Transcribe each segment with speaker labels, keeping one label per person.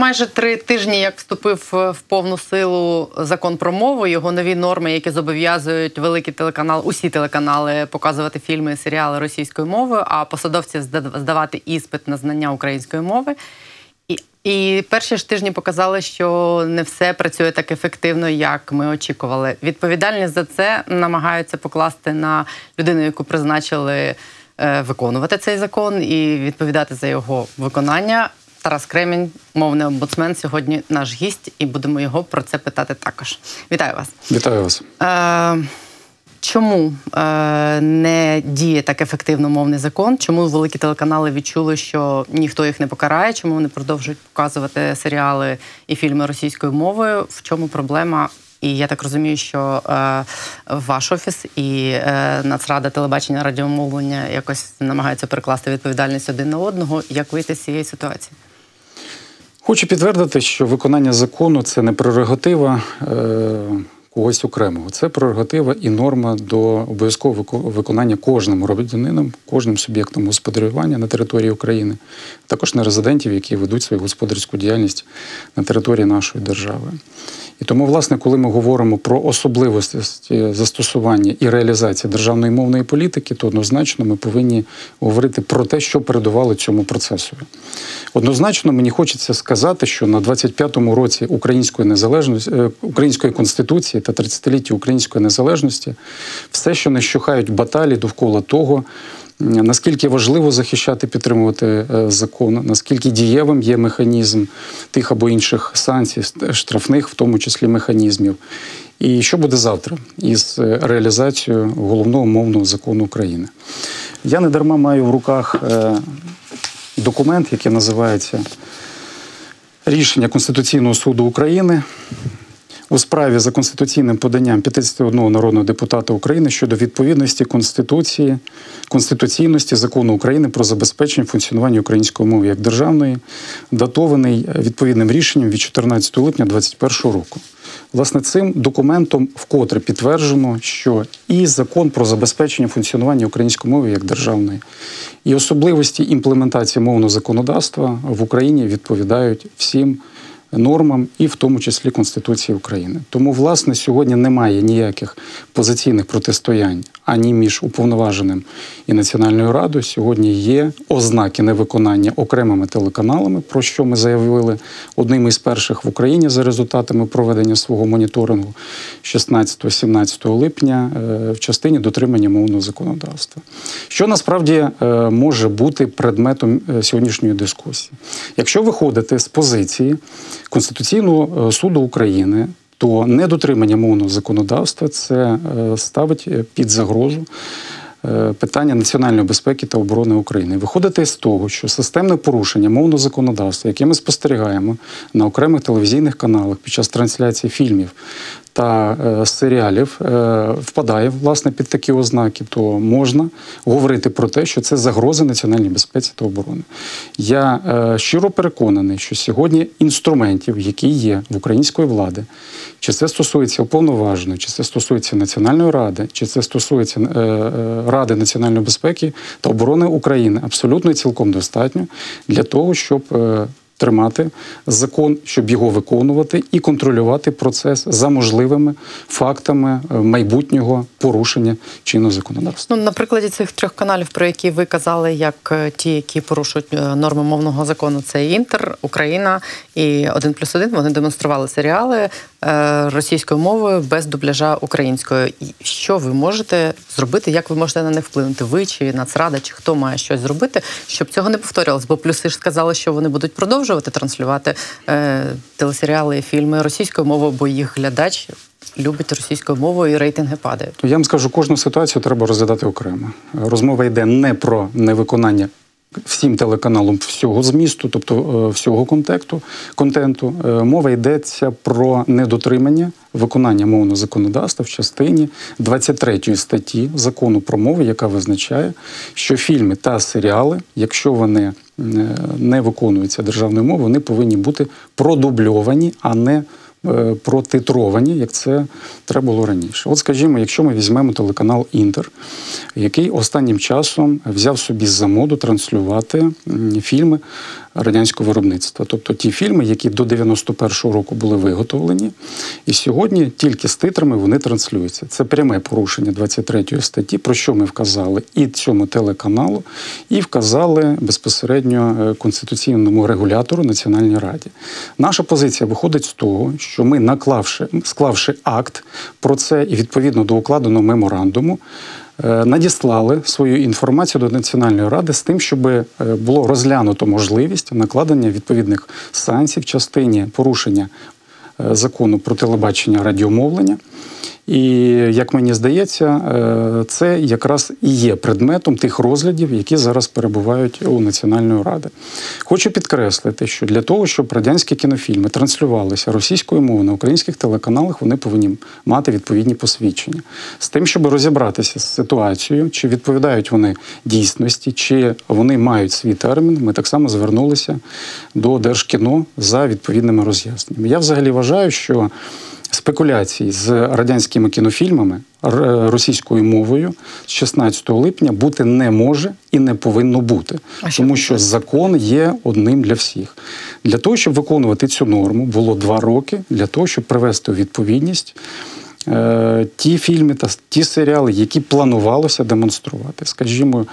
Speaker 1: майже три тижні, як вступив е, в повну силу закон про мову, його нові норми, які зобов'язують великі телеканали, усі телеканали показувати фільми і серіали російською мовою, а посадовці здавати іспит на знання української мови. І і перші ж тижні показали, що не все працює так ефективно, як ми очікували. Відповідальність за це намагаються покласти на людину, яку призначили е, виконувати цей закон і відповідати за його виконання. Тарас Кремінь, мовний омбудсмен, сьогодні наш гість, і будемо його про це питати також. Вітаю вас!
Speaker 2: Вітаю вас.
Speaker 1: Е, Чому е, не діє так ефективно мовний закон? Чому великі телеканали відчули, що ніхто їх не покарає? Чому вони продовжують показувати серіали і фільми російською мовою? В чому проблема? І я так розумію, що е, ваш офіс і е, Нацрада телебачення радіомовлення якось намагаються перекласти відповідальність один на одного. Як вийти з цієї ситуації?
Speaker 2: Хочу підтвердити, що виконання закону це не прерогатива е, когось окремого. Це прерогатива і норма до обов'язкового виконання кожним громадянином, кожним суб'єктом господарювання на території України, також на резидентів, які ведуть свою господарську діяльність на території нашої держави. І тому, власне, коли ми говоримо про особливості застосування і реалізації державної мовної політики, то однозначно ми повинні говорити про те, що передувало цьому процесу. Однозначно, мені хочеться сказати, що на 25-му році української незалежності е, української конституції та 30-літті української незалежності все, що не щухають баталі довкола того наскільки важливо захищати, підтримувати е, закон, наскільки дієвим є механізм тих або інших санкцій, штрафних, в тому числі механізмів. І що буде завтра із е, реалізацією головного мовного закону України? Я не дарма маю в руках е, документ, який називається Рішення Конституційного суду України у справі за конституційним поданням 51 народного депутата України щодо відповідності Конституції, конституційності закону України про забезпечення функціонування української мови як державної, датований відповідним рішенням від 14 липня 2021 року. Власне, цим документом вкотре підтверджено, що і закон про забезпечення функціонування української мови як державної, і особливості імплементації мовного законодавства в Україні відповідають всім нормам, і в тому числі Конституції України. Тому, власне, сьогодні немає ніяких позиційних протистоянь ані між уповноваженим і Національною радою. Сьогодні є ознаки невиконання окремими телеканалами, про що ми заявили одним із перших в Україні за результатами проведення свого моніторингу 16-17 липня е, в частині дотримання мовного законодавства. Що насправді е, може бути предметом е, сьогоднішньої дискусії? Якщо виходити з позиції Конституційного суду України то недотримання мовного законодавства це е, ставить е, під загрозу. Е, питання національної безпеки та оборони України виходити з того, що системне порушення мовного законодавства, яке ми спостерігаємо на окремих телевізійних каналах під час трансляції фільмів та е, серіалів е, впадає власне під такі ознаки, то можна говорити про те, що це загроза національній безпеці та оборони. Я е, щиро переконаний, що сьогодні інструментів, які є в української влади, чи це стосується уповноваженої, чи це стосується Національної ради, чи це стосується Ради національної безпеки та оборони України, абсолютно і цілком достатньо для того, щоб тримати закон, щоб його виконувати і контролювати процес за можливими фактами е, майбутнього порушення чинного законодавства.
Speaker 1: Ну, на прикладі цих трьох каналів, про які ви казали, як е, ті, які порушують е, норми мовного закону, це Інтер, Україна і один плюс один. Вони демонстрували серіали російською мовою без дубляжа українською. Що ви можете зробити? Як ви можете на них вплинути? Ви чи Нацрада, чи хто має щось зробити, щоб цього не повторювалось? Бо плюси ж сказали, що вони будуть продовжувати транслювати е, телесеріали і фільми російською мовою, бо їх глядач любить російською мовою і рейтинги падають.
Speaker 2: Я вам скажу, кожну ситуацію треба розглядати окремо. Розмова йде не про невиконання. Всім телеканалам всього змісту, тобто е, всього контенту, контенту, е, мова йдеться про недотримання виконання мовного законодавства в частині 23 статті закону про мову, яка визначає, що фільми та серіали, якщо вони не виконуються державною мовою, вони повинні бути продубльовані, а не е, протитровані, як це треба було раніше. От, скажімо, якщо ми візьмемо телеканал Інтер, який останнім часом взяв собі за моду транслювати фільми радянського виробництва, тобто ті фільми, які до 91-го року були виготовлені, і сьогодні тільки з титрами вони транслюються. Це пряме порушення 23 статті, про що ми вказали і цьому телеканалу, і вказали безпосередньо е, конституційному регулятору Національній раді. Наша позиція виходить з того, що ми, наклавши склавши акт про це і відповідно до укладеного меморандуму. Е, надіслали свою інформацію до Національної ради з тим, щоб е, було розглянуто можливість накладення відповідних санкцій в частині порушення е, закону про телебачення радіомовлення. І як мені здається, е, це якраз і є предметом тих розглядів, які зараз перебувають у Національної ради. Хочу підкреслити, що для того, щоб радянські кінофільми транслювалися російською мовою на українських телеканалах, вони повинні мати відповідні посвідчення з тим, щоб розібратися з ситуацією, чи відповідають вони дійсності, чи вони мають свій термін. Ми так само звернулися до Держкіно за відповідними роз'ясненнями. Я взагалі вважаю, що спекуляцій з радянськими кінофільмами російською мовою з 16 липня бути не може і не повинно бути, а тому що закон є одним для всіх. Для того, щоб виконувати цю норму, було два роки для того, щоб привести у відповідність. Е, ті фільми та ті серіали, які планувалося демонструвати, скажімо,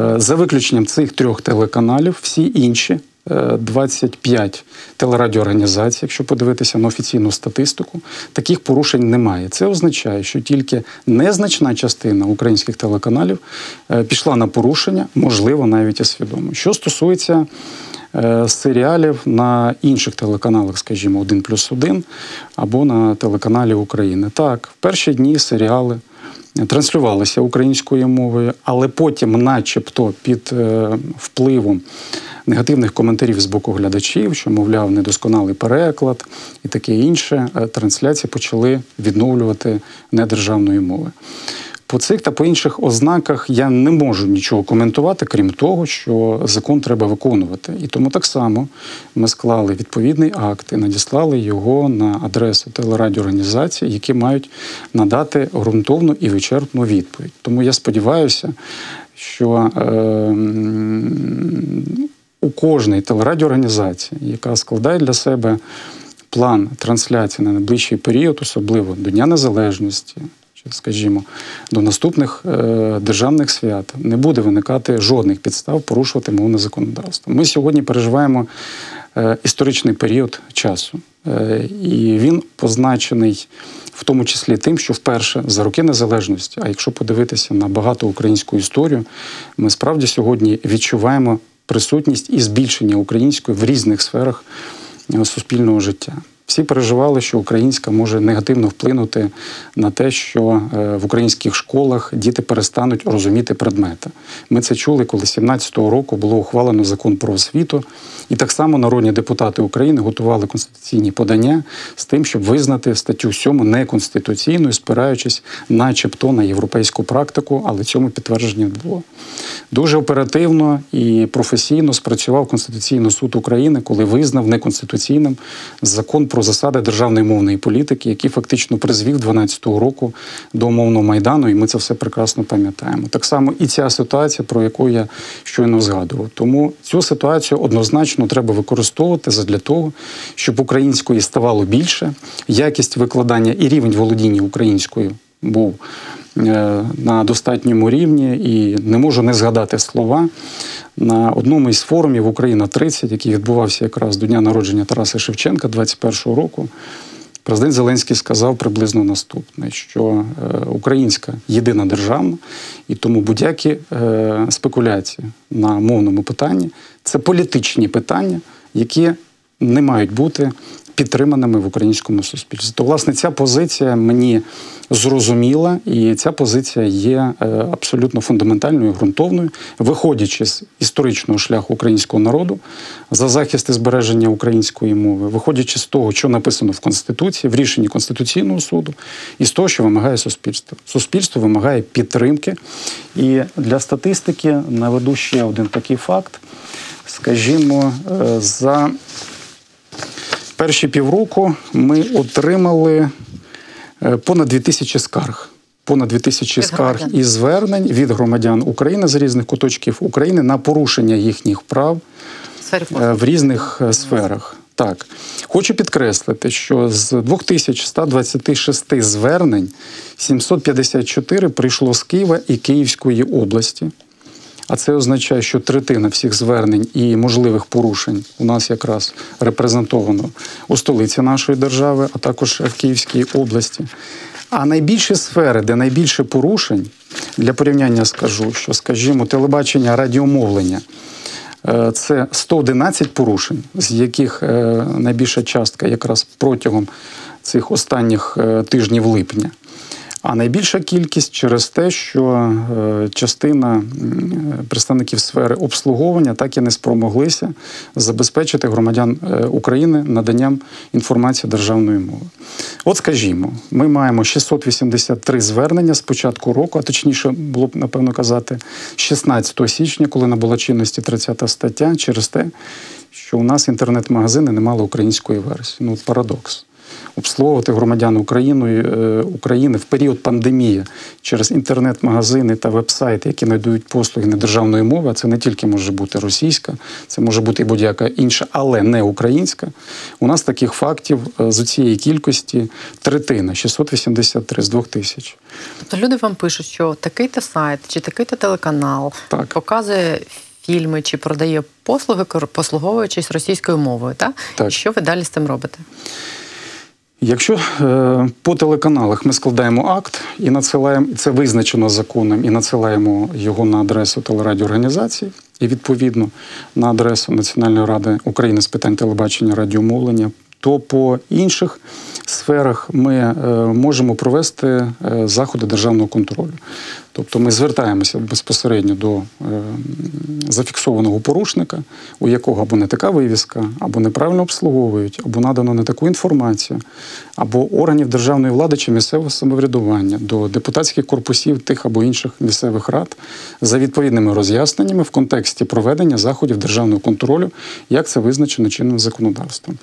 Speaker 2: е, за виключенням цих трьох телеканалів, всі інші 25 е, телерадіоорганізацій, якщо подивитися на офіційну статистику, таких порушень немає. Це означає, що тільки незначна частина українських телеканалів е, пішла на порушення, можливо, навіть і свідомо. Що стосується е, серіалів на інших телеканалах, скажімо, 1 плюс 1 або на телеканалі України. Так, в перші дні серіали. Транслювалися українською мовою, але потім, начебто, під впливом негативних коментарів з боку глядачів, що, мовляв, недосконалий переклад і таке інше, е, трансляції почали відновлювати недержавної мови. По цих та по інших ознаках я не можу нічого коментувати, крім того, що закон треба виконувати. І тому так само ми склали відповідний акт і надіслали його на адресу телерадіоорганізацій, які мають надати ґрунтовну і вичерпну відповідь. Тому я сподіваюся, що е, у кожній телерадіоорганізації, яка складає для себе план трансляції на найближчий період, особливо до Дня Незалежності. Скажімо, до наступних е, державних свят не буде виникати жодних підстав порушувати мовне законодавство. Ми сьогодні переживаємо е, історичний період часу, е, і він позначений в тому числі тим, що вперше за роки незалежності, а якщо подивитися на багату українську історію, ми справді сьогодні відчуваємо присутність і збільшення української в різних сферах суспільного життя. Всі переживали, що українська може негативно вплинути на те, що е, в українських школах діти перестануть розуміти предмети. Ми це чули, коли 17-го року було ухвалено закон про освіту, і так само народні депутати України готували конституційні подання з тим, щоб визнати статтю 7 неконституційною, спираючись, начебто, на європейську практику, але цьому підтвердження не було. Дуже оперативно і професійно спрацював Конституційний суд України, коли визнав неконституційним закон про засади державної мовної політики, який фактично призвів 12 року до мовного майдану, і ми це все прекрасно пам'ятаємо. Так само і ця ситуація, про яку я щойно згадував. Тому цю ситуацію однозначно треба використовувати для того, щоб української ставало більше, якість викладання і рівень володіння українською був. Е, на достатньому рівні і не можу не згадати слова на одному із форумів Україна 30, який відбувався якраз до дня народження Тараса Шевченка 21-го року. Президент Зеленський сказав приблизно наступне: що е, українська єдина державна, і тому будь-які е, спекуляції на мовному питанні це політичні питання, які не мають бути підтриманими в українському суспільстві. То, власне, ця позиція мені зрозуміла, і ця позиція є е, абсолютно фундаментальною, ґрунтовною, виходячи з історичного шляху українського народу за захист і збереження української мови, виходячи з того, що написано в Конституції, в рішенні Конституційного суду, і з того, що вимагає суспільство. Суспільство вимагає підтримки. І для статистики наведу ще один такий факт. Скажімо, е, за перші півроку ми отримали е, понад 2000 скарг. Понад 2000
Speaker 1: Від
Speaker 2: скарг і звернень від громадян України з різних куточків України на порушення їхніх прав
Speaker 1: В
Speaker 2: е, в різних е, сферах. Так, хочу підкреслити, що з 2126 звернень 754 прийшло з Києва і Київської області. А це означає, що третина всіх звернень і можливих порушень у нас якраз репрезентовано у столиці нашої держави, а також в Київській області. А найбільші сфери, де найбільше порушень, для порівняння скажу, що, скажімо, телебачення, радіомовлення е, це 111 порушень, з яких е, найбільша частка якраз протягом цих останніх е, тижнів липня. А найбільша кількість через те, що е, частина представників сфери обслуговування так і не спромоглися забезпечити громадян е, України наданням інформації державної мови. От скажімо, ми маємо 683 звернення з початку року, а точніше було б напевно казати 16 січня, коли набула чинності 30 стаття, через те, що у нас інтернет-магазини не мали української версії. Ну, парадокс обслуговувати громадян України, е, України в період пандемії через інтернет-магазини та веб-сайти, які надають послуги недержавної мови. А це не тільки може бути російська, це може бути і будь-яка інша, але не українська. У нас таких фактів е, з цієї кількості третина 683 з 2000.
Speaker 1: Тобто люди вам пишуть, що такий-то сайт чи такий-то телеканал
Speaker 2: Так.
Speaker 1: показує фільми чи продає послуги, послуговуючись російською мовою. Так?
Speaker 2: Так.
Speaker 1: Що ви далі з цим робите?
Speaker 2: Якщо е, по телеканалах ми складаємо акт і надсилаємо, це визначено законом, і надсилаємо його на адресу телерадіоорганізації, і відповідно на адресу Національної ради України з питань телебачення радіомовлення, то по інших сферах ми е, можемо провести е, заходи державного контролю. Тобто ми звертаємося безпосередньо до е, зафіксованого порушника, у якого або не така вивіска, або неправильно обслуговують, або надано не таку інформацію, або органів державної влади чи місцевого самоврядування до депутатських корпусів тих або інших місцевих рад за відповідними роз'ясненнями в контексті проведення заходів державного контролю, як це визначено чинним законодавством.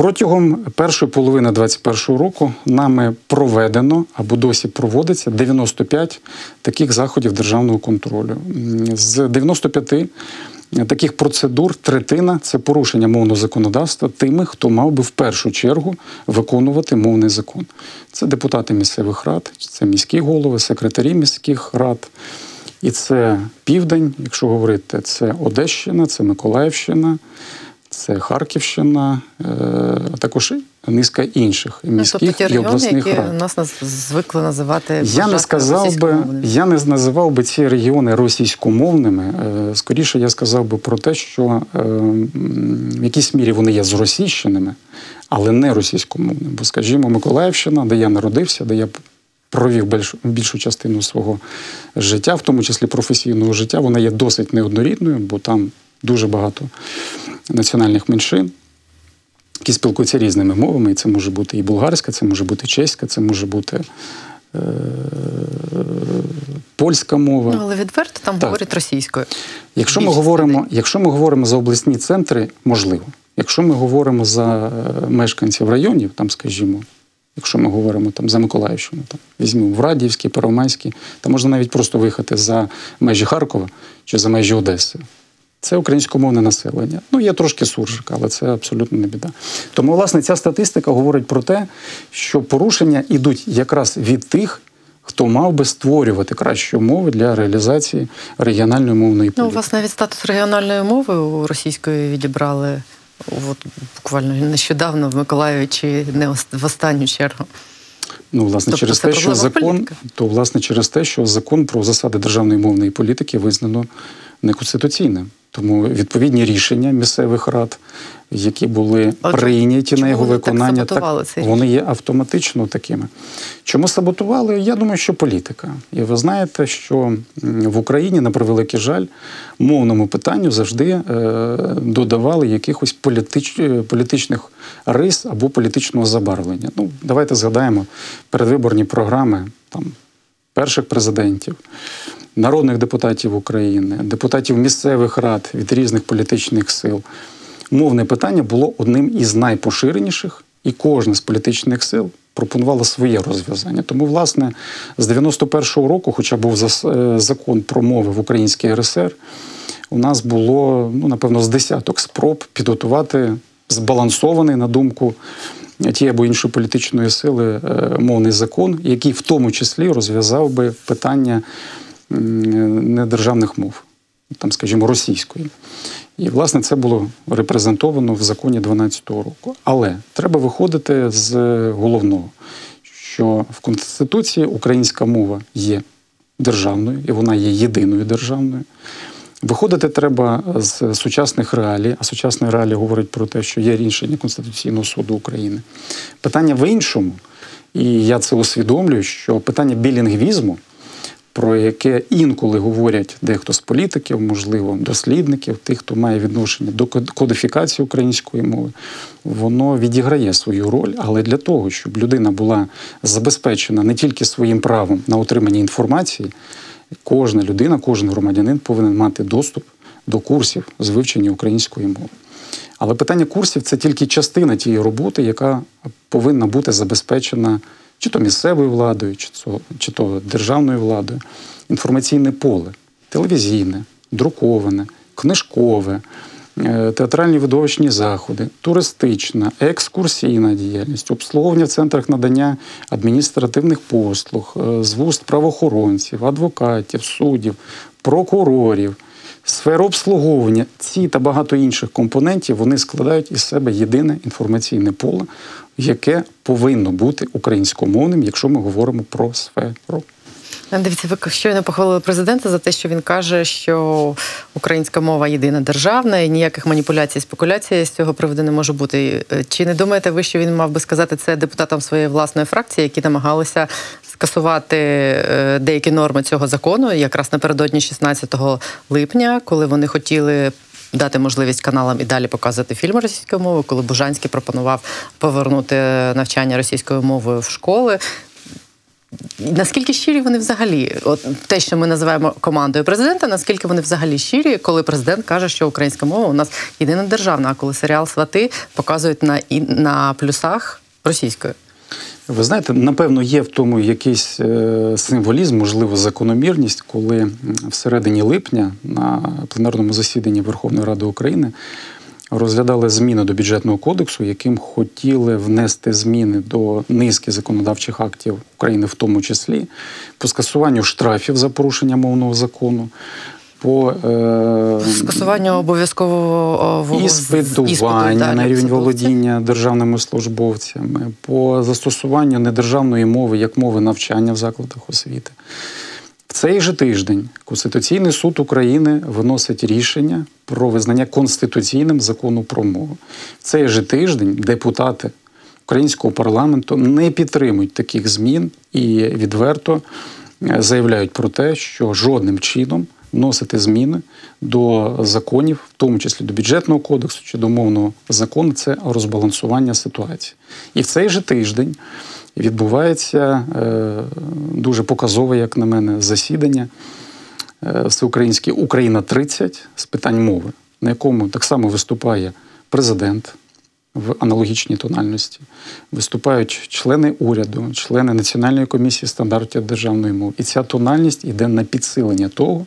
Speaker 2: Протягом першої половини 2021 року нами проведено або досі проводиться 95 таких заходів державного контролю. З 95 таких процедур третина це порушення мовного законодавства тими, хто мав би в першу чергу виконувати мовний закон. Це депутати місцевих рад, це міські голови, секретарі міських рад. І це південь, якщо говорити, це Одещина, це Миколаївщина, це Харківщина, е, а також низка інших
Speaker 1: Ну,
Speaker 2: міських
Speaker 1: тобто ті
Speaker 2: і обласних
Speaker 1: які
Speaker 2: рад.
Speaker 1: нас звикли називати
Speaker 2: Я не сказав би, я не називав би ці регіони російськомовними. Е, Скоріше я сказав би про те, що е, в якійсь мірі вони є зросійщеними, але не російськомовними. Бо, скажімо, Миколаївщина, де я народився, де я провів більшу, більшу частину свого життя, в тому числі професійного життя, вона є досить неоднорідною, бо там дуже багато національних меншин. Які спілкуються різними мовами, і це може бути і болгарська, це може бути чеська, це може бути е, польська мова.
Speaker 1: Ну, але відверто там
Speaker 2: Так.
Speaker 1: говорять російською.
Speaker 2: Якщо ми говоримо,
Speaker 1: людей.
Speaker 2: якщо ми говоримо за обласні центри, можливо. Якщо ми говоримо за е, мешканців районів, там, скажімо, якщо ми говоримо там за Миколаївщину, там візьмемо в Радівський, Первомайський, там можна навіть просто виїхати за межі Харкова чи за межі Одеси. Це українськомовне населення. Ну, є трошки суржика, але це абсолютно не біда. Тому, власне, ця статистика говорить про те, що порушення йдуть якраз від тих, хто мав би створювати кращі умови для реалізації регіональної мовної
Speaker 1: Ну, у
Speaker 2: політики.
Speaker 1: вас навіть статус регіональної мови у російської відібрали от, буквально нещодавно в Миколаєві чи не в останню чергу.
Speaker 2: Ну, власне,
Speaker 1: Тобто
Speaker 2: через те, що закон,
Speaker 1: політики?
Speaker 2: то власне через те, що закон про засади державної мовної політики визнано неконституційним. Тому відповідні рішення місцевих рад, які були
Speaker 1: Отже,
Speaker 2: прийняті на його
Speaker 1: так
Speaker 2: виконання,
Speaker 1: саботували це
Speaker 2: вони є автоматично такими. Чому саботували? Я думаю, що політика. І ви знаєте, що в Україні, на превеликий жаль, мовному питанню завжди е, додавали якихось політич, е, політичних рис або політичного забарвлення. Ну, давайте згадаємо передвиборні програми там, перших президентів, народних депутатів України, депутатів місцевих рад від різних політичних сил. мовне питання було одним із найпоширеніших, і кожна з політичних сил пропонувала своє розв'язання. Тому, власне, з 91-го року, хоча був е, закон про мови в Українській РСР, у нас було ну, напевно з десяток спроб підготувати збалансований на думку тієї або іншої політичної сили е, мовний закон, який в тому числі розв'язав би питання недержавних мов, там, скажімо, російської. І, власне, це було репрезентовано в законі 12-го року. Але треба виходити з головного, що в Конституції українська мова є державною, і вона є єдиною державною. Виходити треба з сучасних реалій, а сучасні реалії говорять про те, що є рішення Конституційного суду України. Питання в іншому, і я це усвідомлюю, що питання білінгвізму, про яке інколи говорять дехто з політиків, можливо, дослідників, тих, хто має відношення до кодифікації української мови, воно відіграє свою роль, але для того, щоб людина була забезпечена не тільки своїм правом на отримання інформації, кожна людина, кожен громадянин повинен мати доступ до курсів з вивчення української мови. Але питання курсів це тільки частина тієї роботи, яка повинна бути забезпечена чи то місцевою владою, чи то, чи то державною владою. Інформаційне поле телевізійне, друковане, книжкове, е, театральні видовищні заходи, туристична, екскурсійна діяльність, обслуговування в центрах надання адміністративних послуг, е, з вуст правоохоронців, адвокатів, суддів, прокурорів, сфера обслуговування. Ці та багато інших компонентів вони складають із себе єдине інформаційне поле, яке повинно бути українськомовним, якщо ми говоримо про сферу.
Speaker 1: Дивіться, ви щойно похвалили президента за те, що він каже, що українська мова єдина державна, і ніяких маніпуляцій, спекуляцій з цього приводу не може бути. Чи не думаєте ви, що він мав би сказати це депутатам своєї власної фракції, які намагалися скасувати е, деякі норми цього закону, якраз напередодні 16 липня, коли вони хотіли. Дати можливість каналам і далі показувати фільми російською мовою, коли Бужанський пропонував повернути навчання російською мовою в школи. Наскільки щирі вони взагалі? От те, що ми називаємо командою президента, наскільки вони взагалі щирі, коли президент каже, що українська мова у нас єдина державна, а коли серіал Свати показують на на плюсах російською?
Speaker 2: Ви знаєте, напевно, є в тому якийсь е, символізм, можливо, закономірність, коли м, всередині липня на пленарному засіданні Верховної Ради України розглядали зміни до бюджетного кодексу, яким хотіли внести зміни до низки законодавчих актів України, в тому числі по скасуванню штрафів за порушення мовного закону. По е,
Speaker 1: Скасування обов'язкового
Speaker 2: іспитування на рівень володіння державними службовцями, по застосуваннню недержавної мови як мови навчання в закладах освіти. В цей же тиждень Конституційний суд України виносить рішення про визнання конституційним закону про мову. В цей же тиждень депутати українського парламенту не підтримують таких змін і відверто е, заявляють про те, що жодним чином вносити зміни до законів, в тому числі до бюджетного кодексу чи до мовного закону, це розбалансування ситуації. І в цей же тиждень відбувається е, дуже показове, як на мене, засідання е, всеукраїнське Україна 30 з питань мови, на якому так само виступає президент. В аналогічній тональності виступають члени уряду, члени Національної комісії стандартів державної мови. І ця тональність йде на підсилення того,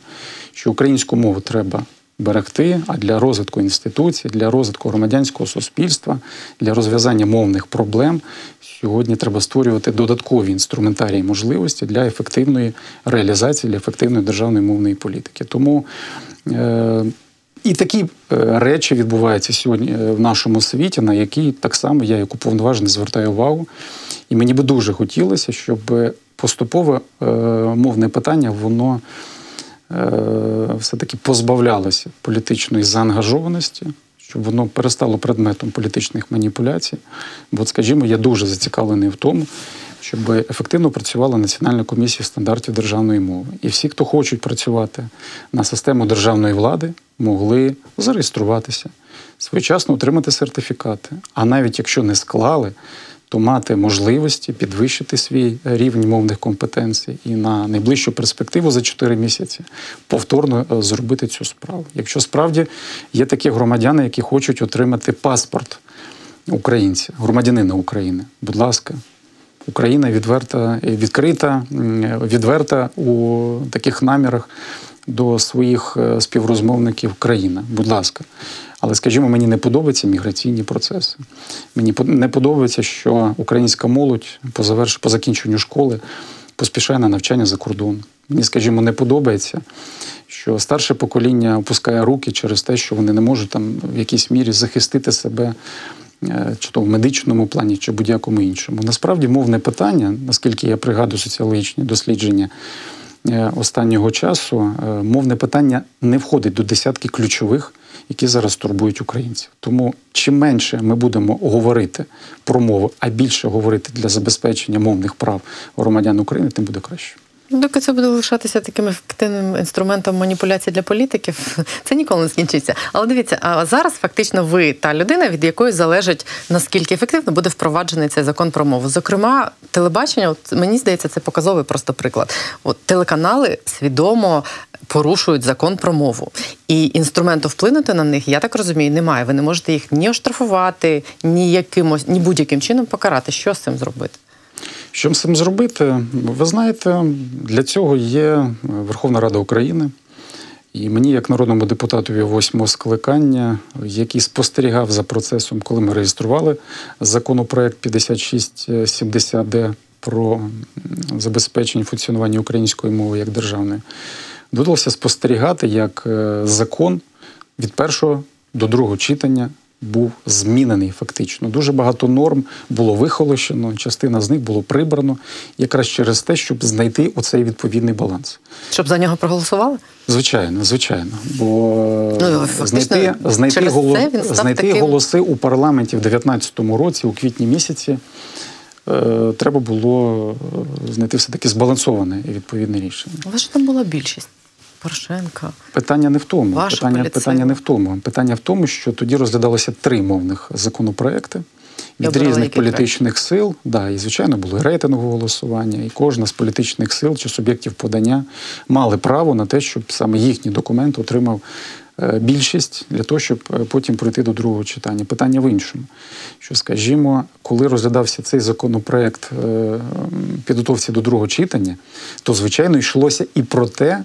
Speaker 2: що українську мову треба берегти, а для розвитку інституцій, для розвитку громадянського суспільства, для розв'язання мовних проблем сьогодні треба створювати додаткові інструментарії можливості для ефективної реалізації, для ефективної державної мовної політики. Тому е- і такі е, речі відбуваються сьогодні е, в нашому світі, на які так само я, як уповноважений, звертаю увагу. І мені би дуже хотілося, щоб поступово е, мовне питання воно е, все-таки позбавлялося політичної заангажованості, щоб воно перестало предметом політичних маніпуляцій. Бо, скажімо, я дуже зацікавлений в тому, щоб ефективно працювала Національна комісія стандартів державної мови. І всі, хто хочуть працювати на систему державної влади, могли зареєструватися, своєчасно отримати сертифікати. А навіть якщо не склали, то мати можливості підвищити свій рівень мовних компетенцій і на найближчу перспективу за 4 місяці повторно е, зробити цю справу. Якщо справді є такі громадяни, які хочуть отримати паспорт українця, громадянина України, будь ласка. Україна відверта, відкрита, відверта у таких намірах до своїх е, співрозмовників країна. Будь ласка. Але скажімо, мені не подобаються міграційні процеси. Мені не подобається, що українська молодь по заверш... по закінченню школи поспішає на навчання за кордон. Мені, скажімо, не подобається, що старше покоління опускає руки через те, що вони не можуть там в якійсь мірі захистити себе е, чи то в медичному плані, чи будь-якому іншому. Насправді мовне питання, наскільки я пригадую соціологічні дослідження е, останнього часу, е, мовне питання не входить до десятки ключових, які зараз турбують українців. Тому чим менше ми будемо говорити про мову, а більше говорити для забезпечення мовних прав громадян України, тим буде краще.
Speaker 1: Доки це буде лишатися таким ефективним інструментом маніпуляції для політиків, це ніколи не скінчиться. Але дивіться, а зараз фактично ви та людина, від якої залежить наскільки ефективно буде впроваджений цей закон про мову. Зокрема, телебачення, от мені здається, це показовий просто приклад. От телеканали свідомо порушують закон про мову, і інструменту вплинути на них, я так розумію, немає. Ви не можете їх ні оштрафувати, ні якимось, ні будь-яким чином покарати. Що з цим зробити?
Speaker 2: Що з цим зробити? Ви знаєте, для цього є Верховна Рада України. І мені, як народному депутатові восьмого скликання, який спостерігав за процесом, коли ми реєстрували законопроект 5670Д про забезпечення функціонування української мови як державної, довелося спостерігати, як е, закон від першого до другого читання був змінений фактично. Дуже багато норм було вихолощено, частина з них було прибрано, якраз через те, щоб знайти оцей відповідний баланс.
Speaker 1: Щоб за нього проголосували?
Speaker 2: Звичайно, звичайно. Бо
Speaker 1: Ну,
Speaker 2: знайти, знайти,
Speaker 1: через
Speaker 2: голо-
Speaker 1: це він став
Speaker 2: знайти
Speaker 1: таким-
Speaker 2: голоси у парламенті в 2019 році, у квітні місяці, е, треба було е, знайти все-таки збалансоване і відповідне рішення.
Speaker 1: Вас ж там була більшість. Порошенка.
Speaker 2: Питання не в тому.
Speaker 1: Ваша
Speaker 2: Питання, питання не в тому. Питання в тому, що тоді розглядалося три мовних законопроекти від різних політичних сил. Да, і звичайно було рейтингове голосування, і кожна з політичних сил чи суб'єктів подання мали право на те, щоб саме їхній документ отримав. е, Більшість для того, щоб е, потім пройти до другого читання. Питання в іншому. Що, скажімо, коли розглядався цей законопроект е, підготовці до другого читання, то звичайно йшлося і про те,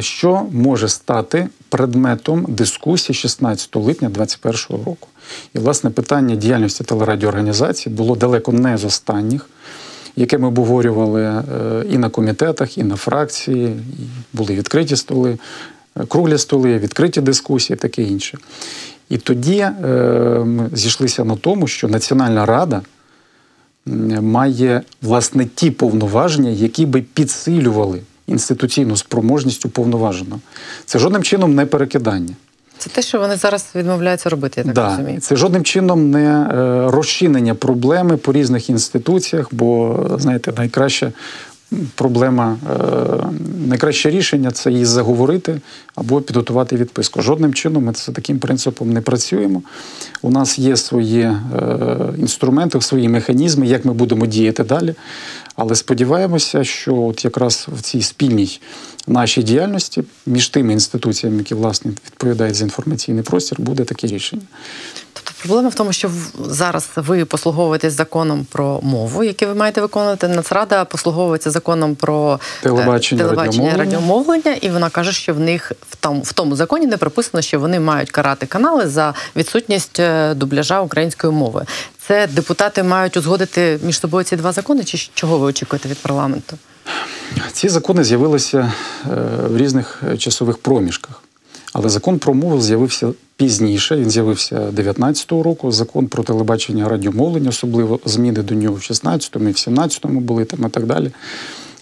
Speaker 2: що може стати предметом дискусії 16 липня 2021 року. І, власне, питання діяльності телерадіоорганізації було далеко не з останніх, яке ми обговорювали е, і на комітетах, і на фракції, і були відкриті столи, е, круглі столи, відкриті дискусії, таке інше. І тоді е, ми зійшлися на тому, що Національна рада має власне ті повноваження, які би підсилювали інституційну спроможність уповноваженого. Це жодним чином не перекидання.
Speaker 1: Це те, що вони зараз відмовляються робити, я так
Speaker 2: да.
Speaker 1: розумію.
Speaker 2: Це жодним чином не е, розчинення проблеми по різних інституціях, бо знаєте, найкраща проблема, е, найкраще рішення це її заговорити або підготувати відписку. Жодним чином ми за таким принципом не працюємо. У нас є свої е, інструменти, свої механізми, як ми будемо діяти далі. Але сподіваємося, що от якраз в цій спільній нашій діяльності між тими інституціями, які власне відповідають за інформаційний простір, буде таке рішення.
Speaker 1: Проблема в тому, що зараз ви послуговуєтесь законом про мову, який ви маєте виконувати. Нацрада послуговується законом про е,
Speaker 2: Телебачення,
Speaker 1: телебачення
Speaker 2: радіомовлення.
Speaker 1: і вона каже, що в них в тому, в тому законі не прописано, що вони мають карати канали за відсутність е, дубляжа української мови. Це депутати мають узгодити між собою ці два закони, чи чого ви очікуєте від парламенту?
Speaker 2: Ці закони з'явилися е, в різних часових проміжках. Але закон про мову з'явився пізніше. Він з'явився 19-го року. Закон про телебачення радіомовлення, особливо зміни до нього в 16-му і в 17-му були там і так далі.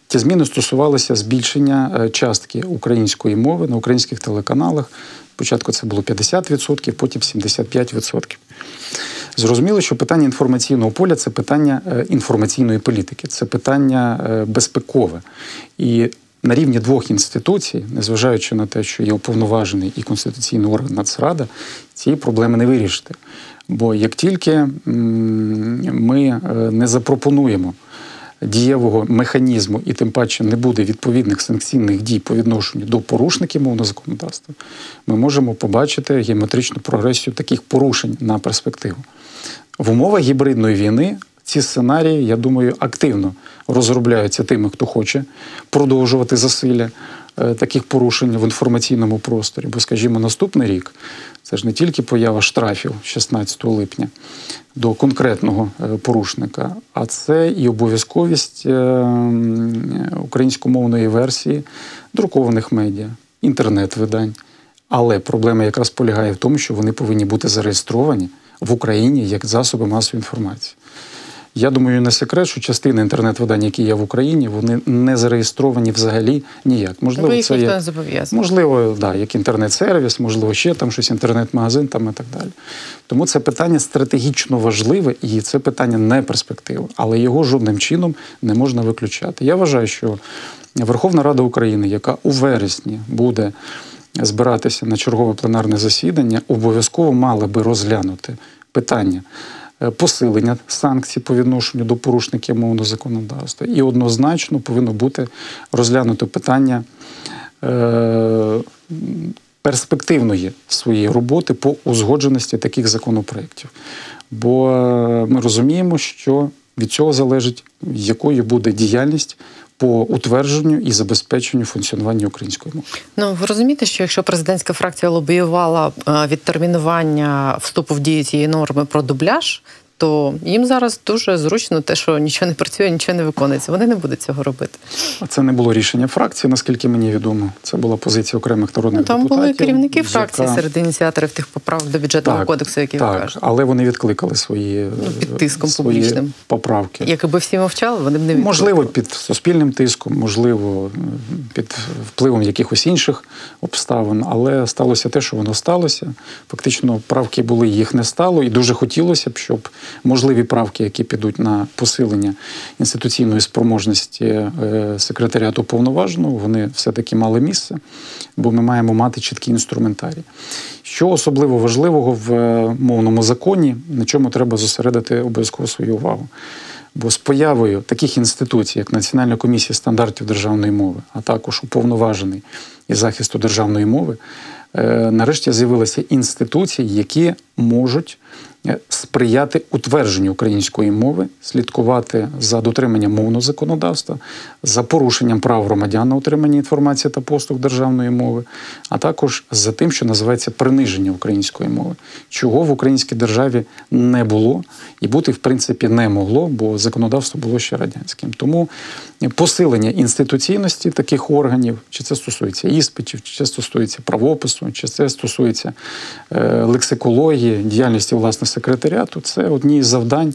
Speaker 2: Ті зміни стосувалися збільшення е, частки української мови на українських телеканалах. Спочатку це було 50%, потім 75%. Зрозуміло, що питання інформаційного поля це питання е, інформаційної політики, це питання е, безпекове. І на рівні двох інституцій, незважаючи на те, що є уповноважений і конституційний орган Нацрада, цієї проблеми не вирішити. Бо як тільки ми е, не запропонуємо дієвого механізму і тим паче не буде відповідних санкційних дій по відношенню до порушників мовного законодавства, ми можемо побачити геометричну прогресію таких порушень на перспективу. В умовах гібридної війни ці сценарії, я думаю, активно розробляються тими, хто хоче продовжувати засилля е, таких порушень в інформаційному просторі. Бо, скажімо, наступний рік це ж не тільки поява штрафів 16 липня до конкретного е, порушника, а це і обов'язковість е, українськомовної версії друкованих медіа, інтернет-видань. Але проблема якраз полягає в тому, що вони повинні бути зареєстровані в Україні як засоби масової інформації. Я думаю, не секрет, що частина інтернет-видань, які є в Україні, вони не зареєстровані взагалі ніяк. Можливо,
Speaker 1: їх
Speaker 2: це
Speaker 1: ніхто
Speaker 2: є
Speaker 1: не зобов'язує.
Speaker 2: можливо, да, як інтернет-сервіс, можливо, ще там щось інтернет-магазин там і так далі. Тому це питання стратегічно важливе і це питання не перспективи, але його жодним чином не можна виключати. Я вважаю, що Верховна Рада України, яка у вересні буде збиратися на чергове пленарне засідання, обов'язково мала би розглянути питання. Е, Посилення санкцій по відношенню до порушників мовного законодавства, і однозначно повинно бути розглянуто питання е, перспективної своєї роботи по узгодженості таких законопроєктів. Бо е, ми розуміємо, що від цього залежить, якою буде діяльність по утвердженню і забезпеченню функціонування української мови.
Speaker 1: Ну ви розумієте, що якщо президентська фракція лобіювала е, відтермінування вступу в дію цієї норми про дубляж, то їм зараз дуже зручно те, що нічого не працює, нічого не виконується. Вони не будуть цього робити.
Speaker 2: А Це не було рішення фракції, наскільки мені відомо. Це була позиція окремих народних
Speaker 1: Ну, там
Speaker 2: депутатів.
Speaker 1: були керівники фракції
Speaker 2: яка-
Speaker 1: серед ініціаторів тих поправок до бюджетного
Speaker 2: Так,
Speaker 1: кодексу, які ви
Speaker 2: так,
Speaker 1: кажете.
Speaker 2: але вони відкликали свої,
Speaker 1: Ну, під тиском
Speaker 2: свої
Speaker 1: публічним.
Speaker 2: поправки.
Speaker 1: Якби всі мовчали, вони б не
Speaker 2: Можливо, під суспільним тиском, можливо, під впливом якихось інших обставин, але сталося те, що воно сталося. Фактично, правки були, їх не стало, і дуже хотілося б, щоб можливі правки, які підуть на посилення інституційної спроможності е, секретаріату повноваженого, вони все-таки мали місце, бо ми маємо мати чіткий інструментарій. Що особливо важливого в е, мовному законі, на чому треба зосередити обов'язково свою увагу. Бо з появою таких інституцій, як Національна комісія стандартів державної мови, а також уповноважений із захисту державної мови, е, нарешті з'явилися інституції, які можуть сприяти утвердженню української мови, слідкувати за дотриманням мовного законодавства, за порушенням прав громадян на отримання інформації та послуг державної мови, а також за тим, що називається приниження української мови, чого в українській державі не було і бути в принципі не могло, бо законодавство було ще радянським. Тому посилення інституційності таких органів, чи це стосується іспитів, чи це стосується правопису, чи це стосується е, лексикології, діяльності власне секретаріату, це одні із завдань,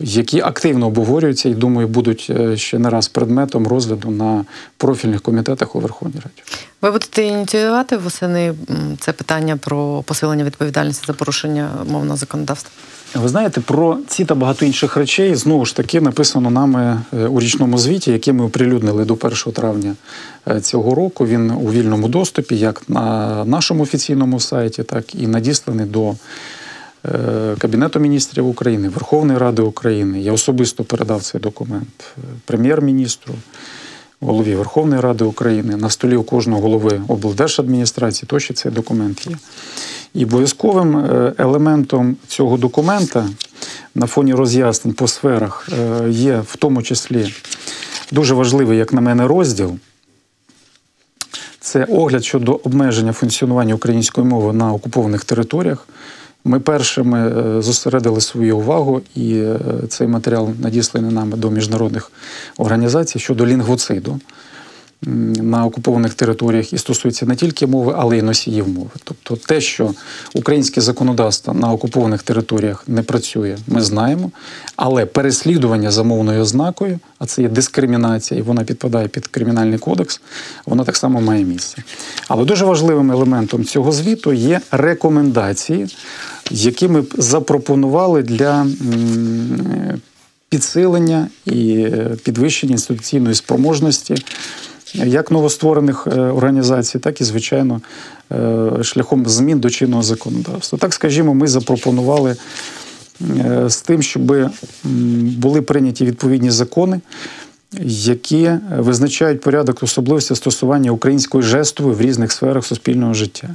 Speaker 2: які активно обговорюються і думаю, будуть е, ще не раз предметом розгляду на профільних комітетах у Верховній Раді.
Speaker 1: Ви будете ініціювати восени це питання про посилення відповідальності за порушення мовного законодавства?
Speaker 2: Ви знаєте, про ці та багато інших речей знову ж таки написано нами е, у річному звіті, який ми оприлюднили до 1 травня е, цього року. Він у вільному доступі, як на нашому офіційному сайті, так і надісланий до Кабінету міністрів України, Верховної Ради України. Я особисто передав цей документ е, прем'єр-міністру. Голові Верховної Ради України на столі у кожного голови облдержадміністрації, тощо цей документ є. І обов'язковим е, елементом цього документа на фоні роз'яснень по сферах е, є в тому числі дуже важливий, як на мене, розділ. Це огляд щодо обмеження функціонування української мови на окупованих територіях. Ми першими е, зосередили свою увагу, і е, цей матеріал надісланий нами до міжнародних організацій щодо лінгвоциду на окупованих територіях і стосується не тільки мови, але й носіїв мови. Тобто те, що українське законодавство на окупованих територіях не працює, ми знаємо, але переслідування за мовною ознакою, а це є дискримінація, і вона підпадає під кримінальний кодекс, вона так само має місце. Але дуже важливим елементом цього звіту є рекомендації, які ми запропонували для підсилення і е, підвищення інституційної спроможності як новостворених е, організацій, так і, звичайно, е, шляхом змін до чинного законодавства. Так, скажімо, ми запропонували з тим, щоб були прийняті відповідні закони, які визначають порядок особливості застосування української жестової в різних сферах суспільного життя.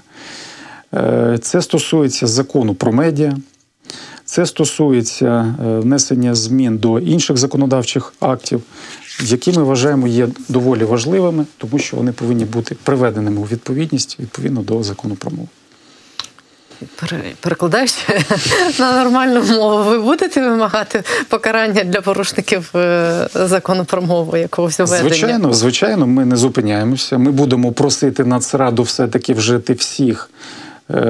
Speaker 2: Е, Це стосується закону про медіа, це стосується е, внесення змін до інших законодавчих актів, які ми вважаємо є доволі важливими, тому що вони повинні бути приведеними у відповідність відповідно до закону про мову.
Speaker 1: Пере- Перекладаючи на нормальну мову, ви будете вимагати покарання для порушників е, закону про мову якогось введення?
Speaker 2: Звичайно, звичайно, ми не зупиняємося. Ми будемо просити Нацраду все-таки вжити всіх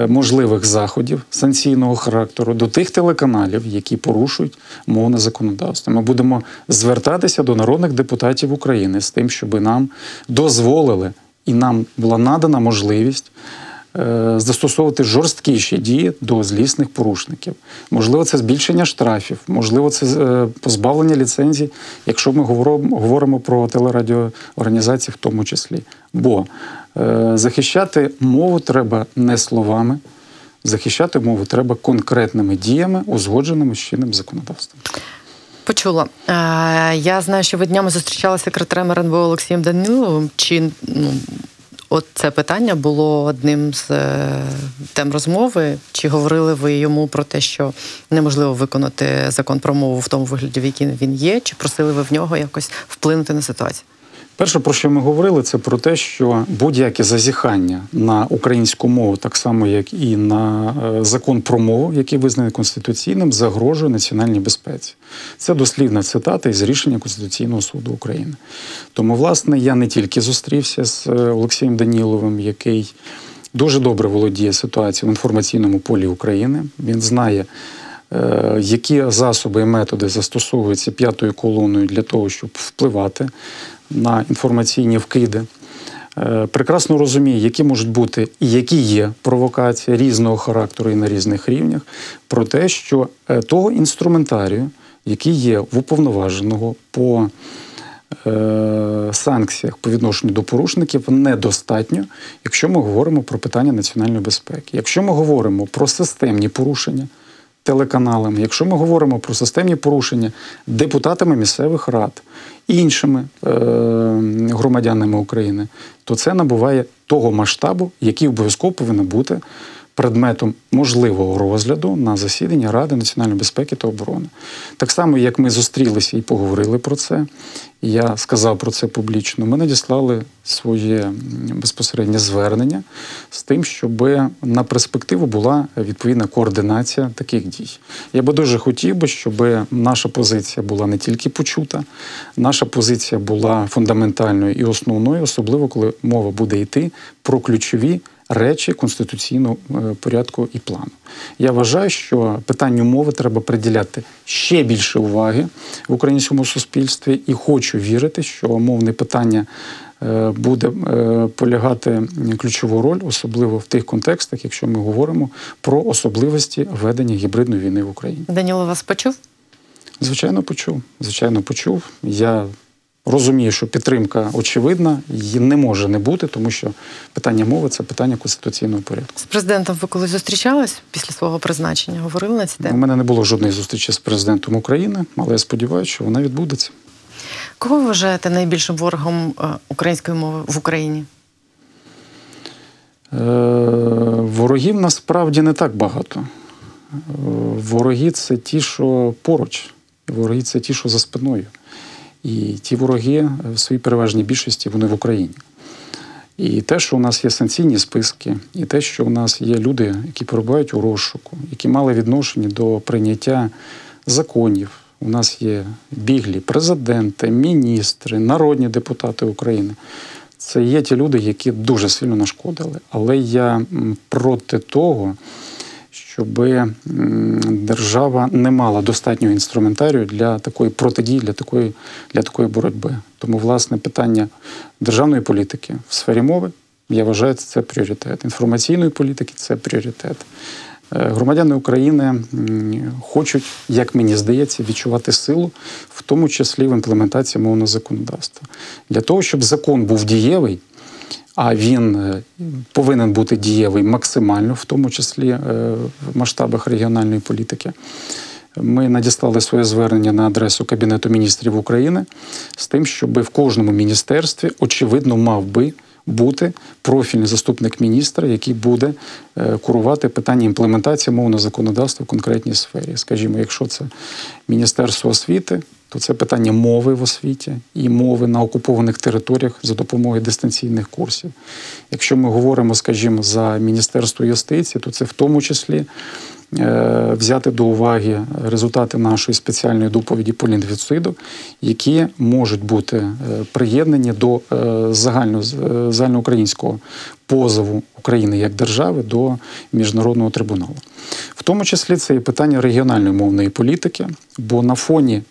Speaker 2: можливих заходів санкційного характеру до тих телеканалів, які порушують мовне законодавство. Ми будемо звертатися до народних депутатів України з тим, щоб нам дозволили і нам була надана можливість. е, Застосовувати жорсткіші дії до злісних порушників. Можливо, це збільшення штрафів, можливо, це е, позбавлення ліцензій, якщо ми говоримо, про телерадіоорганізації в тому числі. Бо е, захищати мову треба не словами, захищати мову треба конкретними діями, узгодженими з чинним законодавством.
Speaker 1: Почула. Е, Я знаю, що ви днями зустрічалися секретарем РНБО Олексієм Даниловим. Чи ну, от це питання було одним з е, тем розмови? Чи говорили ви йому про те, що неможливо виконати закон про мову в тому вигляді, в який він є? Чи просили ви в нього якось вплинути на ситуацію?
Speaker 2: Перше, про що ми говорили, це про те, що будь-яке зазіхання на українську мову, так само як і на е, закон про мову, який визнаний конституційним, загрожує національній безпеці. Це дослівна цитата із рішення Конституційного суду України. Тому, власне, я не тільки зустрівся з е, Олексієм Даніловим, який дуже добре володіє ситуацією в інформаційному полі України. Він знає. е, Які засоби і методи застосовуються п'ятою колоною для того, щоб впливати на інформаційні вкиди. Е, Прекрасно розуміє, які можуть бути і які є провокації різного характеру і на різних рівнях, про те, що е, того інструментарію, який є в уповноваженого по е, санкціях по відношенню до порушників, недостатньо, якщо ми говоримо про питання національної безпеки. Якщо ми говоримо про системні порушення, телеканалами, якщо ми говоримо про системні порушення депутатами місцевих рад, іншими е, громадянами України, то це набуває того масштабу, який обов'язково повинен бути предметом можливого розгляду на засіданні Ради національної безпеки та оборони. Так само, як ми зустрілися і поговорили про це, і я сказав про це публічно, ми надіслали своє безпосереднє звернення з тим, щоб на перспективу була відповідна координація таких дій. Я би дуже хотів би, щоб наша позиція була не тільки почута, наша позиція була фундаментальною і основною, особливо коли мова буде йти про ключові речі конституційного е, порядку і плану. Я вважаю, що питанню мови треба приділяти ще більше уваги в українському суспільстві, і хочу вірити, що мовне питання е, буде е, полягати ключову роль, особливо в тих контекстах, якщо ми говоримо про особливості ведення гібридної війни в Україні.
Speaker 1: Даніло вас почув?
Speaker 2: Звичайно, почув. Звичайно, почув. Я розумію, що підтримка очевидна, її не може не бути, тому що питання мови це питання конституційного порядку.
Speaker 1: З президентом ви колись зустрічались після свого призначення? Говорили на ці
Speaker 2: У мене не було жодної зустрічі з президентом України, але я сподіваюся, що вона відбудеться.
Speaker 1: Кого ви вважаєте найбільшим ворогом е, української мови в Україні?
Speaker 2: Е, Ворогів насправді не так багато. Е, Вороги це ті, що поруч, вороги це ті, що за спиною. І ті вороги в своїй переважній більшості вони в Україні. І те, що у нас є санкційні списки, і те, що у нас є люди, які перебувають у розшуку, які мали відношення до прийняття законів. У нас є біглі президенти, міністри, народні депутати України. Це є ті люди, які дуже сильно нашкодили. Але я проти того, щоб держава не мала достатнього інструментарію для такої протидії, для такої, для такої боротьби. Тому, власне, питання державної політики в сфері мови, я вважаю, це пріоритет. Інформаційної політики це пріоритет. Е, Громадяни України хочуть, як мені здається, відчувати силу, в тому числі в імплементації мовного законодавства. Для того, щоб закон був дієвий, а він е, повинен бути дієвий максимально, в тому числі е, в масштабах регіональної політики. Ми надіслали своє звернення на адресу Кабінету міністрів України з тим, щоб в кожному міністерстві, очевидно, мав би бути профільний заступник міністра, який буде е, курувати питання імплементації мовного законодавства в конкретній сфері. Скажімо, якщо це Міністерство освіти, то це питання мови в освіті і мови на окупованих територіях за допомогою дистанційних курсів. Якщо ми говоримо, скажімо, за Міністерство юстиції, то це в тому числі взяти до уваги результати нашої спеціальної доповіді по лінгвіциду, які можуть бути е, приєднані до е, загально, е, загальноукраїнського позову України як держави до міжнародного трибуналу. В тому числі це і питання регіональної мовної політики, бо на фоні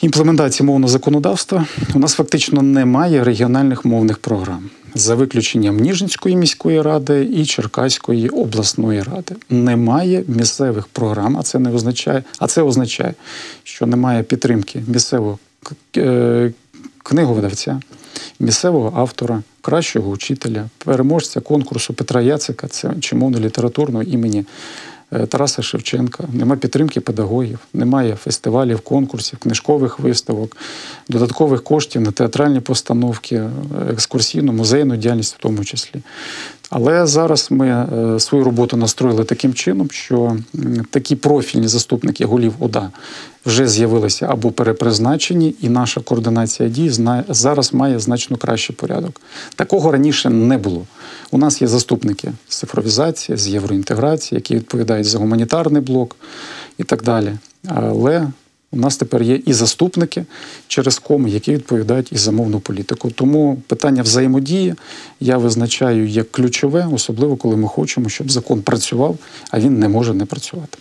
Speaker 2: імплементації мовного законодавства у нас фактично немає регіональних мовних програм. За виключенням Ніжинської міської ради і Черкаської обласної ради. Немає місцевих програм, а це не означає, а це означає, що немає підтримки місцевого е, книговидавця, місцевого автора, кращого учителя, переможця конкурсу Петра Яцика, це чи мовно-літературного імені Тараса Шевченка, немає підтримки педагогів, немає фестивалів, конкурсів, книжкових виставок, додаткових коштів на театральні постановки, е, екскурсійну, музейну діяльність в тому числі. Але зараз ми е, свою роботу настроїли таким чином, що такі профільні заступники голів ОДА вже з'явилися або перепризначені, і наша координація дій зараз має значно кращий порядок. Такого раніше не було. У нас є заступники з цифровізації, з євроінтеграції, які відповідають за гуманітарний блок і так далі. Але у нас тепер є і заступники через коми, які відповідають і за мовну політику. Тому питання взаємодії я визначаю як ключове, особливо коли ми хочемо, щоб закон працював, а він не може не працювати.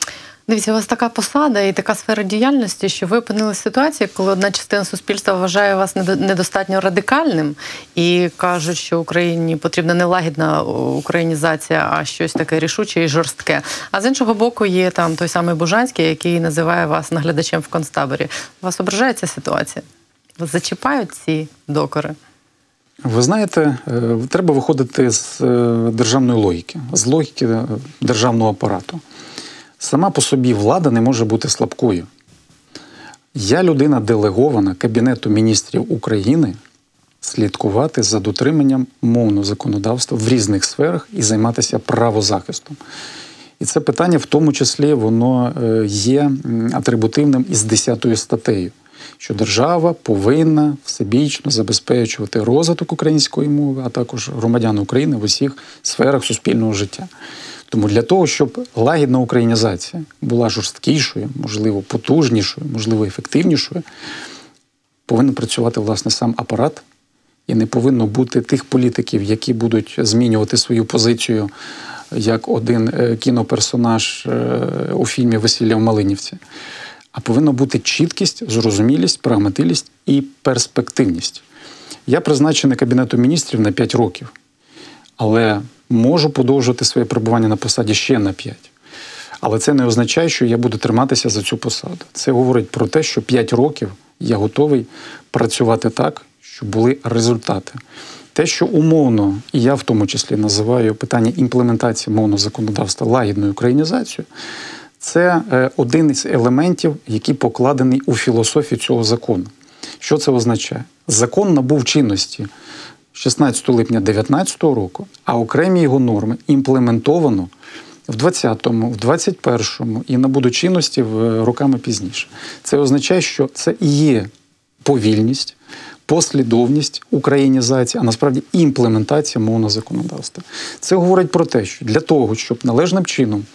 Speaker 1: Дивіться, у вас така посада і така сфера діяльності, що ви опинилися в ситуації, коли одна частина суспільства вважає вас недостатньо радикальним і кажуть, що Україні потрібна не лагідна українізація, а щось таке рішуче і жорстке. А з іншого боку, є там той самий Бужанський, який називає вас наглядачем в концтаборі. Вас ображає ця ситуація? Вас зачіпають ці докори?
Speaker 2: Ви знаєте, е, треба виходити з е, державної логіки, з логіки е, державного апарату. Сама по собі влада не може бути слабкою. Я людина делегована Кабінету міністрів України слідкувати за дотриманням мовного законодавства в різних сферах і займатися правозахистом. І це питання, в тому числі, воно е, є атрибутивним із 10 статтею, що держава повинна всебічно забезпечувати розвиток української мови, а також громадян України в усіх сферах суспільного життя. Тому для того, щоб лагідна українізація була жорсткішою, можливо, потужнішою, можливо, ефективнішою, повинен працювати власне сам апарат, і не повинно бути тих політиків, які будуть змінювати свою позицію як один е, кіноперсонаж е, у фільмі Весілля в Малинівці. А повинна бути чіткість, зрозумілість, прагматилість і перспективність. Я призначений Кабінетом міністрів на 5 років, але можу подовжувати своє перебування на посаді ще на 5. Але це не означає, що я буду триматися за цю посаду. Це говорить про те, що 5 років я готовий працювати так, щоб були результати. Те, що умовно, і я в тому числі називаю питання імплементації мовного законодавства лагідною українізацією, це е, один із елементів, який покладений у філософію цього закону. Що це означає? Закон набув чинності 16 липня 2019 року, а окремі його норми імплементовано в 20-му, в 21-му і набудуть чинності роками пізніше. Це означає, що це і є повільність, послідовність українізації, а насправді імплементація мовного законодавства. Це говорить про те, що для того, щоб належним чином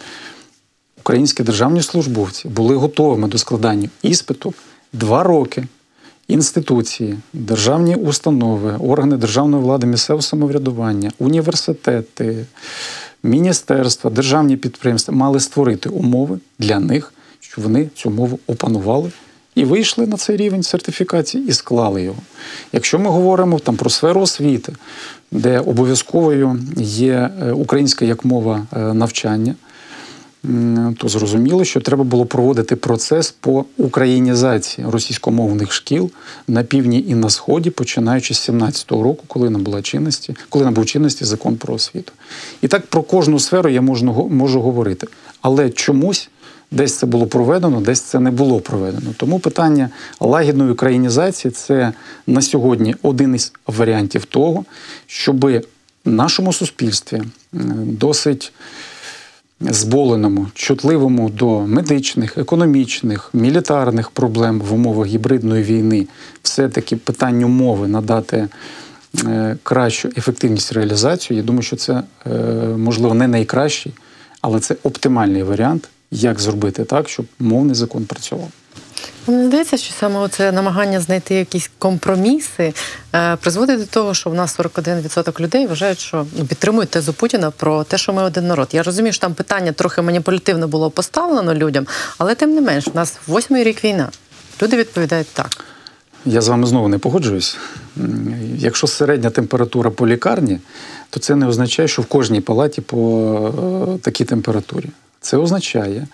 Speaker 2: українські державні службовці були готовими до складання іспиту два роки. Інституції, державні установи, органи державної влади, місцевого самоврядування, університети, міністерства, державні підприємства мали створити умови для них, щоб вони цю мову опанували і вийшли на цей рівень сертифікації і склали його. Якщо ми говоримо там про сферу освіти, де обов'язковою є е, українська як мова е, навчання, то зрозуміло, що треба було проводити процес по українізації російськомовних шкіл на півдні і на сході, починаючи з 17-го року, коли набула чинності, коли набув чинності закон про освіту. І так про кожну сферу я можу, можу говорити. Але чомусь десь це було проведено, десь це не було проведено. Тому питання лагідної українізації це на сьогодні один із варіантів того, щоби нашому суспільстві досить зболеному, чутливому до медичних, економічних, мілітарних проблем в умовах гібридної війни, все-таки питанню мови надати е, кращу ефективність реалізацію. Я думаю, що це е, можливо не найкращий, але це оптимальний варіант, як зробити так, щоб мовний закон працював.
Speaker 1: Мені здається, що саме це намагання знайти якісь компроміси е, призводить до того, що в нас 41% людей вважають, що ну, підтримують тезу Путіна про те, що ми один народ. Я розумію, що там питання трохи маніпулятивно було поставлено людям, але тим не менш, в нас восьмий рік війна. Люди відповідають так.
Speaker 2: Я з вами знову не погоджуюсь. Якщо середня температура по лікарні, то це не означає, що в кожній палаті по е, такій температурі. Це означає,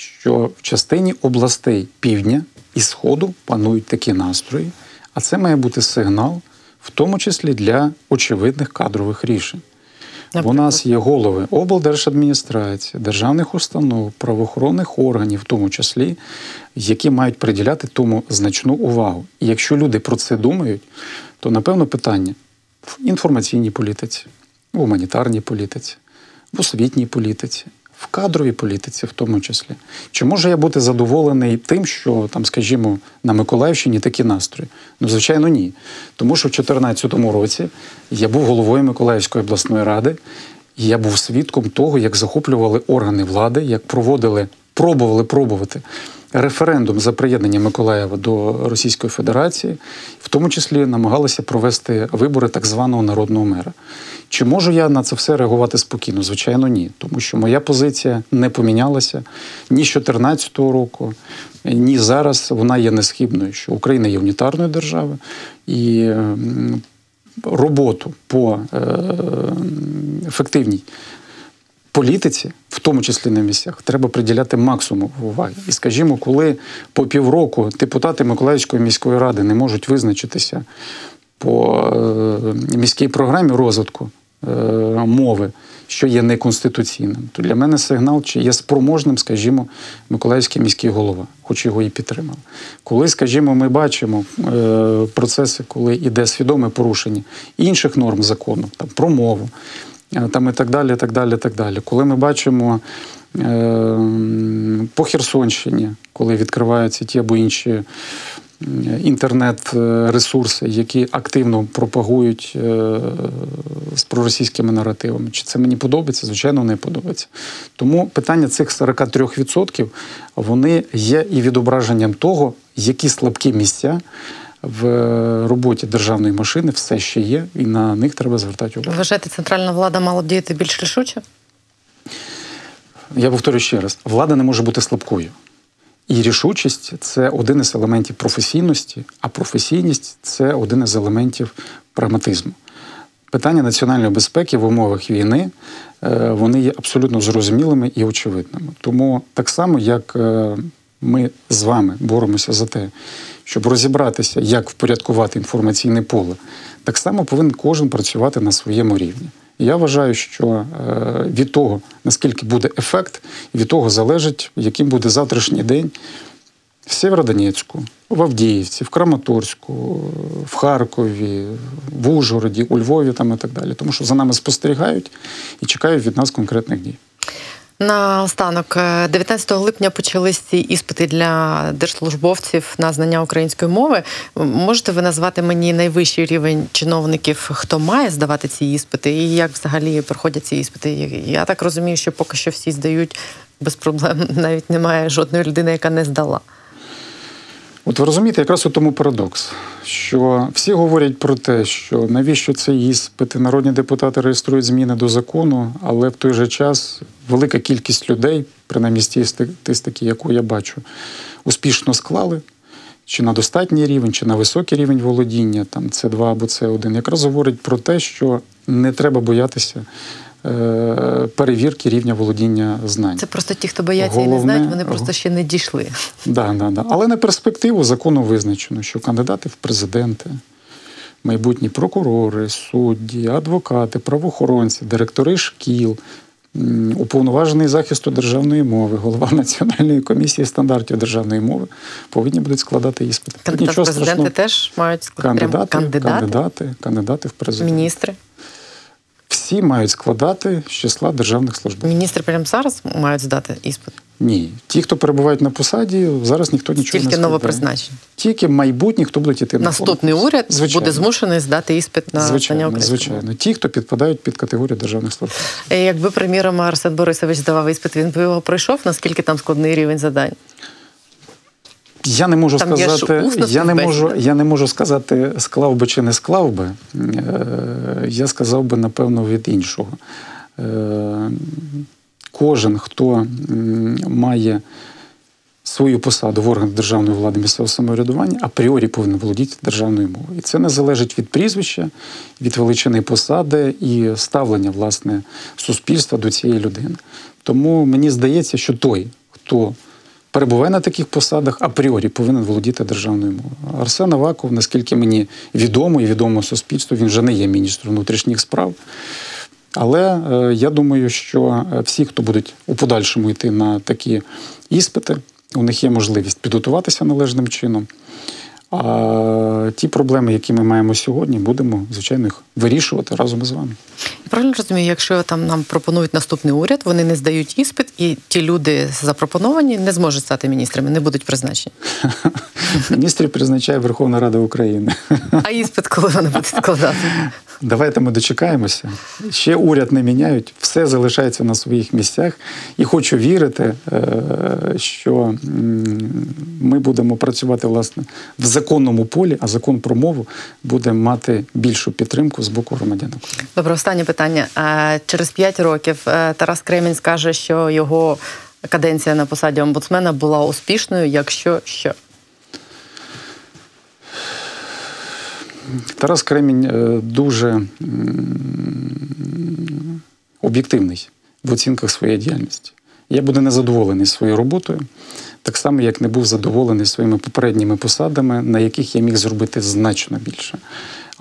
Speaker 2: що в частині областей півдня і сходу панують такі настрої, а це має бути сигнал, в тому числі для очевидних кадрових рішень. У нас є голови облдержадміністрації, державних установ, правоохоронних органів, в тому числі, які мають приділяти тому значну увагу. І якщо люди про це думають, то напевно питання в інформаційній політиці, в гуманітарній політиці, в освітній політиці, в кадровій політиці, в тому числі. Чи можу я бути задоволений тим, що там, скажімо, на Миколаївщині такі настрої? Ну, звичайно, ні. Тому що в 2014 році я був головою Миколаївської обласної ради, і я був свідком того, як захоплювали органи влади, як проводили, пробували пробувати референдум за приєднання Миколаєва до Російської Федерації, в тому числі намагалися провести вибори так званого народного мера. Чи можу я на це все реагувати спокійно? Звичайно, ні. Тому що моя позиція не помінялася ні з 2014 року, ні зараз. Вона є несхибною, що Україна є унітарною державою і роботу по е, ефективній політиці, в тому числі на місцях, треба приділяти максимум уваги. І скажімо, коли по півроку депутати Миколаївської міської ради не можуть визначитися по е, міській програмі розвитку е, мови, що є неконституційним, то для мене сигнал, чи є спроможним, скажімо, Миколаївський міський голова, хоч його і підтримав. Коли, скажімо, ми бачимо е, процеси, коли йде свідоме порушення інших норм закону, там про мову, там і так далі, так далі, так далі. Коли ми бачимо е, по Херсонщині, коли відкриваються ті або інші інтернет-ресурси, які активно пропагують е, з проросійськими наративами. Чи це мені подобається? Звичайно, не подобається. Тому питання цих 43% вони є і відображенням того, які слабкі місця в роботі державної машини все ще є, і на них треба звертати увагу.
Speaker 1: Вважаєте, центральна влада мала б діяти більш рішуче?
Speaker 2: Я повторюю ще раз: влада не може бути слабкою. І рішучість це один із елементів професійності, а професійність це один із елементів прагматизму. Питання національної безпеки в умовах війни е, вони є абсолютно зрозумілими і очевидними. Тому так само, як е, ми з вами боремося за те, щоб розібратися, як впорядкувати інформаційне поле, так само повинен кожен працювати на своєму рівні. Я вважаю, що е, від того, наскільки буде ефект, від того залежить, яким буде завтрашній день в Сєвєродонецьку, в Авдіївці, в Краматорську, в Харкові, в Ужгороді, у Львові там і так далі. Тому що за нами спостерігають і чекають від нас конкретних дій.
Speaker 1: На останок, е, 19 липня почались ці іспити для держслужбовців на знання української мови. Можете ви назвати мені найвищий рівень чиновників, хто має здавати ці іспити, і як взагалі проходять ці іспити? Я так розумію, що поки що всі здають без проблем. Навіть немає жодної людини, яка не здала.
Speaker 2: От ви розумієте, якраз у тому парадокс, що всі говорять про те, що навіщо цей іспити народні депутати реєструють зміни до закону, але в той же час велика кількість людей, принаймні з тієї статистики, яку я бачу, успішно склали. Чи на достатній рівень, чи на високий рівень володіння, там С2 або С1, якраз говорить про те, що не треба боятися е, перевірки рівня володіння знань.
Speaker 1: Це просто ті, хто бояться і не знають, вони просто ще не дійшли.
Speaker 2: Да, да, да. Але на перспективу закону визначено, що кандидати в президенти, майбутні прокурори, судді, адвокати, правоохоронці, директори шкіл, уповноважений захисту державної мови, голова Національної комісії стандартів державної мови повинні будуть складати іспити.
Speaker 1: В
Speaker 2: нічого
Speaker 1: президенти
Speaker 2: страшного.
Speaker 1: теж мають складати.
Speaker 2: Кандидати,
Speaker 1: кандидати,
Speaker 2: кандидати, кандидати в президенти.
Speaker 1: міністри.
Speaker 2: Всі мають складати з числа державних службовців.
Speaker 1: Міністри прямо зараз мають здати іспит.
Speaker 2: Ні. Ті, хто перебувають на посаді, зараз ніхто нічого не
Speaker 1: Тільки
Speaker 2: складає.
Speaker 1: новопризначені.
Speaker 2: Тільки майбутні, хто будуть йти на
Speaker 1: Наступний
Speaker 2: конкурс.
Speaker 1: уряд
Speaker 2: Звичайно.
Speaker 1: буде змушений здати іспит на
Speaker 2: Звичайно,
Speaker 1: української
Speaker 2: звичайно. Ті, хто підпадають під категорію державних служб.
Speaker 1: Е, Якби, приміром, Арсен Борисович здавав іспит, він би його пройшов, наскільки там складний рівень задань?
Speaker 2: Я не можу
Speaker 1: Там
Speaker 2: сказати, я не можу, я не можу сказати, склав би чи не склав би. Е, Я сказав би, напевно, від іншого. Е, Кожен, хто має свою посаду в органах державної влади місцевого самоврядування, апріорі повинен володіти державною мовою. І це не залежить від прізвища, від величини посади і ставлення власне суспільства до цієї людини. Тому мені здається, що той, хто перебуває на таких посадах, апріорі повинен володіти державною мовою. Арсен Аваков, наскільки мені відомо і відомо суспільству, він вже не є міністром внутрішніх справ. Але е, я думаю, що е, всі, хто будуть у подальшому йти на такі іспити, у них є можливість підготуватися належним чином. А ті проблеми, які ми маємо сьогодні, будемо, звичайно, їх вирішувати разом із вами.
Speaker 1: Я Правильно розумію, якщо там нам пропонують наступний уряд, вони не здають іспит, і ті люди запропоновані не зможуть стати міністрами, не будуть призначені.
Speaker 2: Міністрів призначає Верховна Рада України.
Speaker 1: А іспит, коли вони будуть складати?
Speaker 2: Давайте ми дочекаємося. Ще уряд не міняють, все залишається на своїх місцях. І хочу вірити, е, що ми будемо працювати власне в законному полі, а закон про мову буде мати більшу підтримку з боку громадян
Speaker 1: Добре, останнє питання. Е, Через п'ять років е, Тарас Кремінь скаже, що його каденція на посаді омбудсмена була успішною, якщо що.
Speaker 2: Тарас Кремінь е, дуже об'єктивний в оцінках своєї діяльності. Я буду незадоволений своєю роботою, так само, як не був задоволений своїми попередніми посадами, на яких я міг зробити значно більше.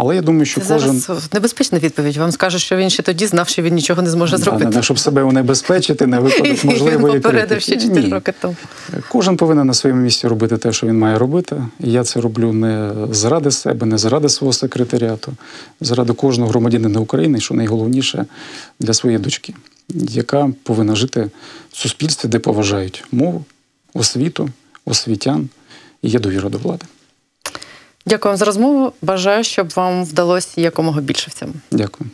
Speaker 2: Але я думаю, що
Speaker 1: Це
Speaker 2: кожен.
Speaker 1: зараз небезпечна відповідь. Вам скажуть, що він ще тоді знав, що він нічого не зможе зробити.
Speaker 2: да, да, щоб себе унебезпечити на випадок
Speaker 1: Він
Speaker 2: можливої
Speaker 1: попередив ще
Speaker 2: критики.
Speaker 1: 4 роки тому.
Speaker 2: Кожен повинен на своєму місці робити те, що він має робити. І я це роблю не заради себе, не заради свого секретаріату, заради кожного громадянина України, що найголовніше для своєї дочки, яка повинна жити в суспільстві, де поважають мову, освіту, освітян і є довіра до влади.
Speaker 1: Дякую вам за розмову. Бажаю, щоб вам вдалося якомога більше в цьому.
Speaker 2: Дякую.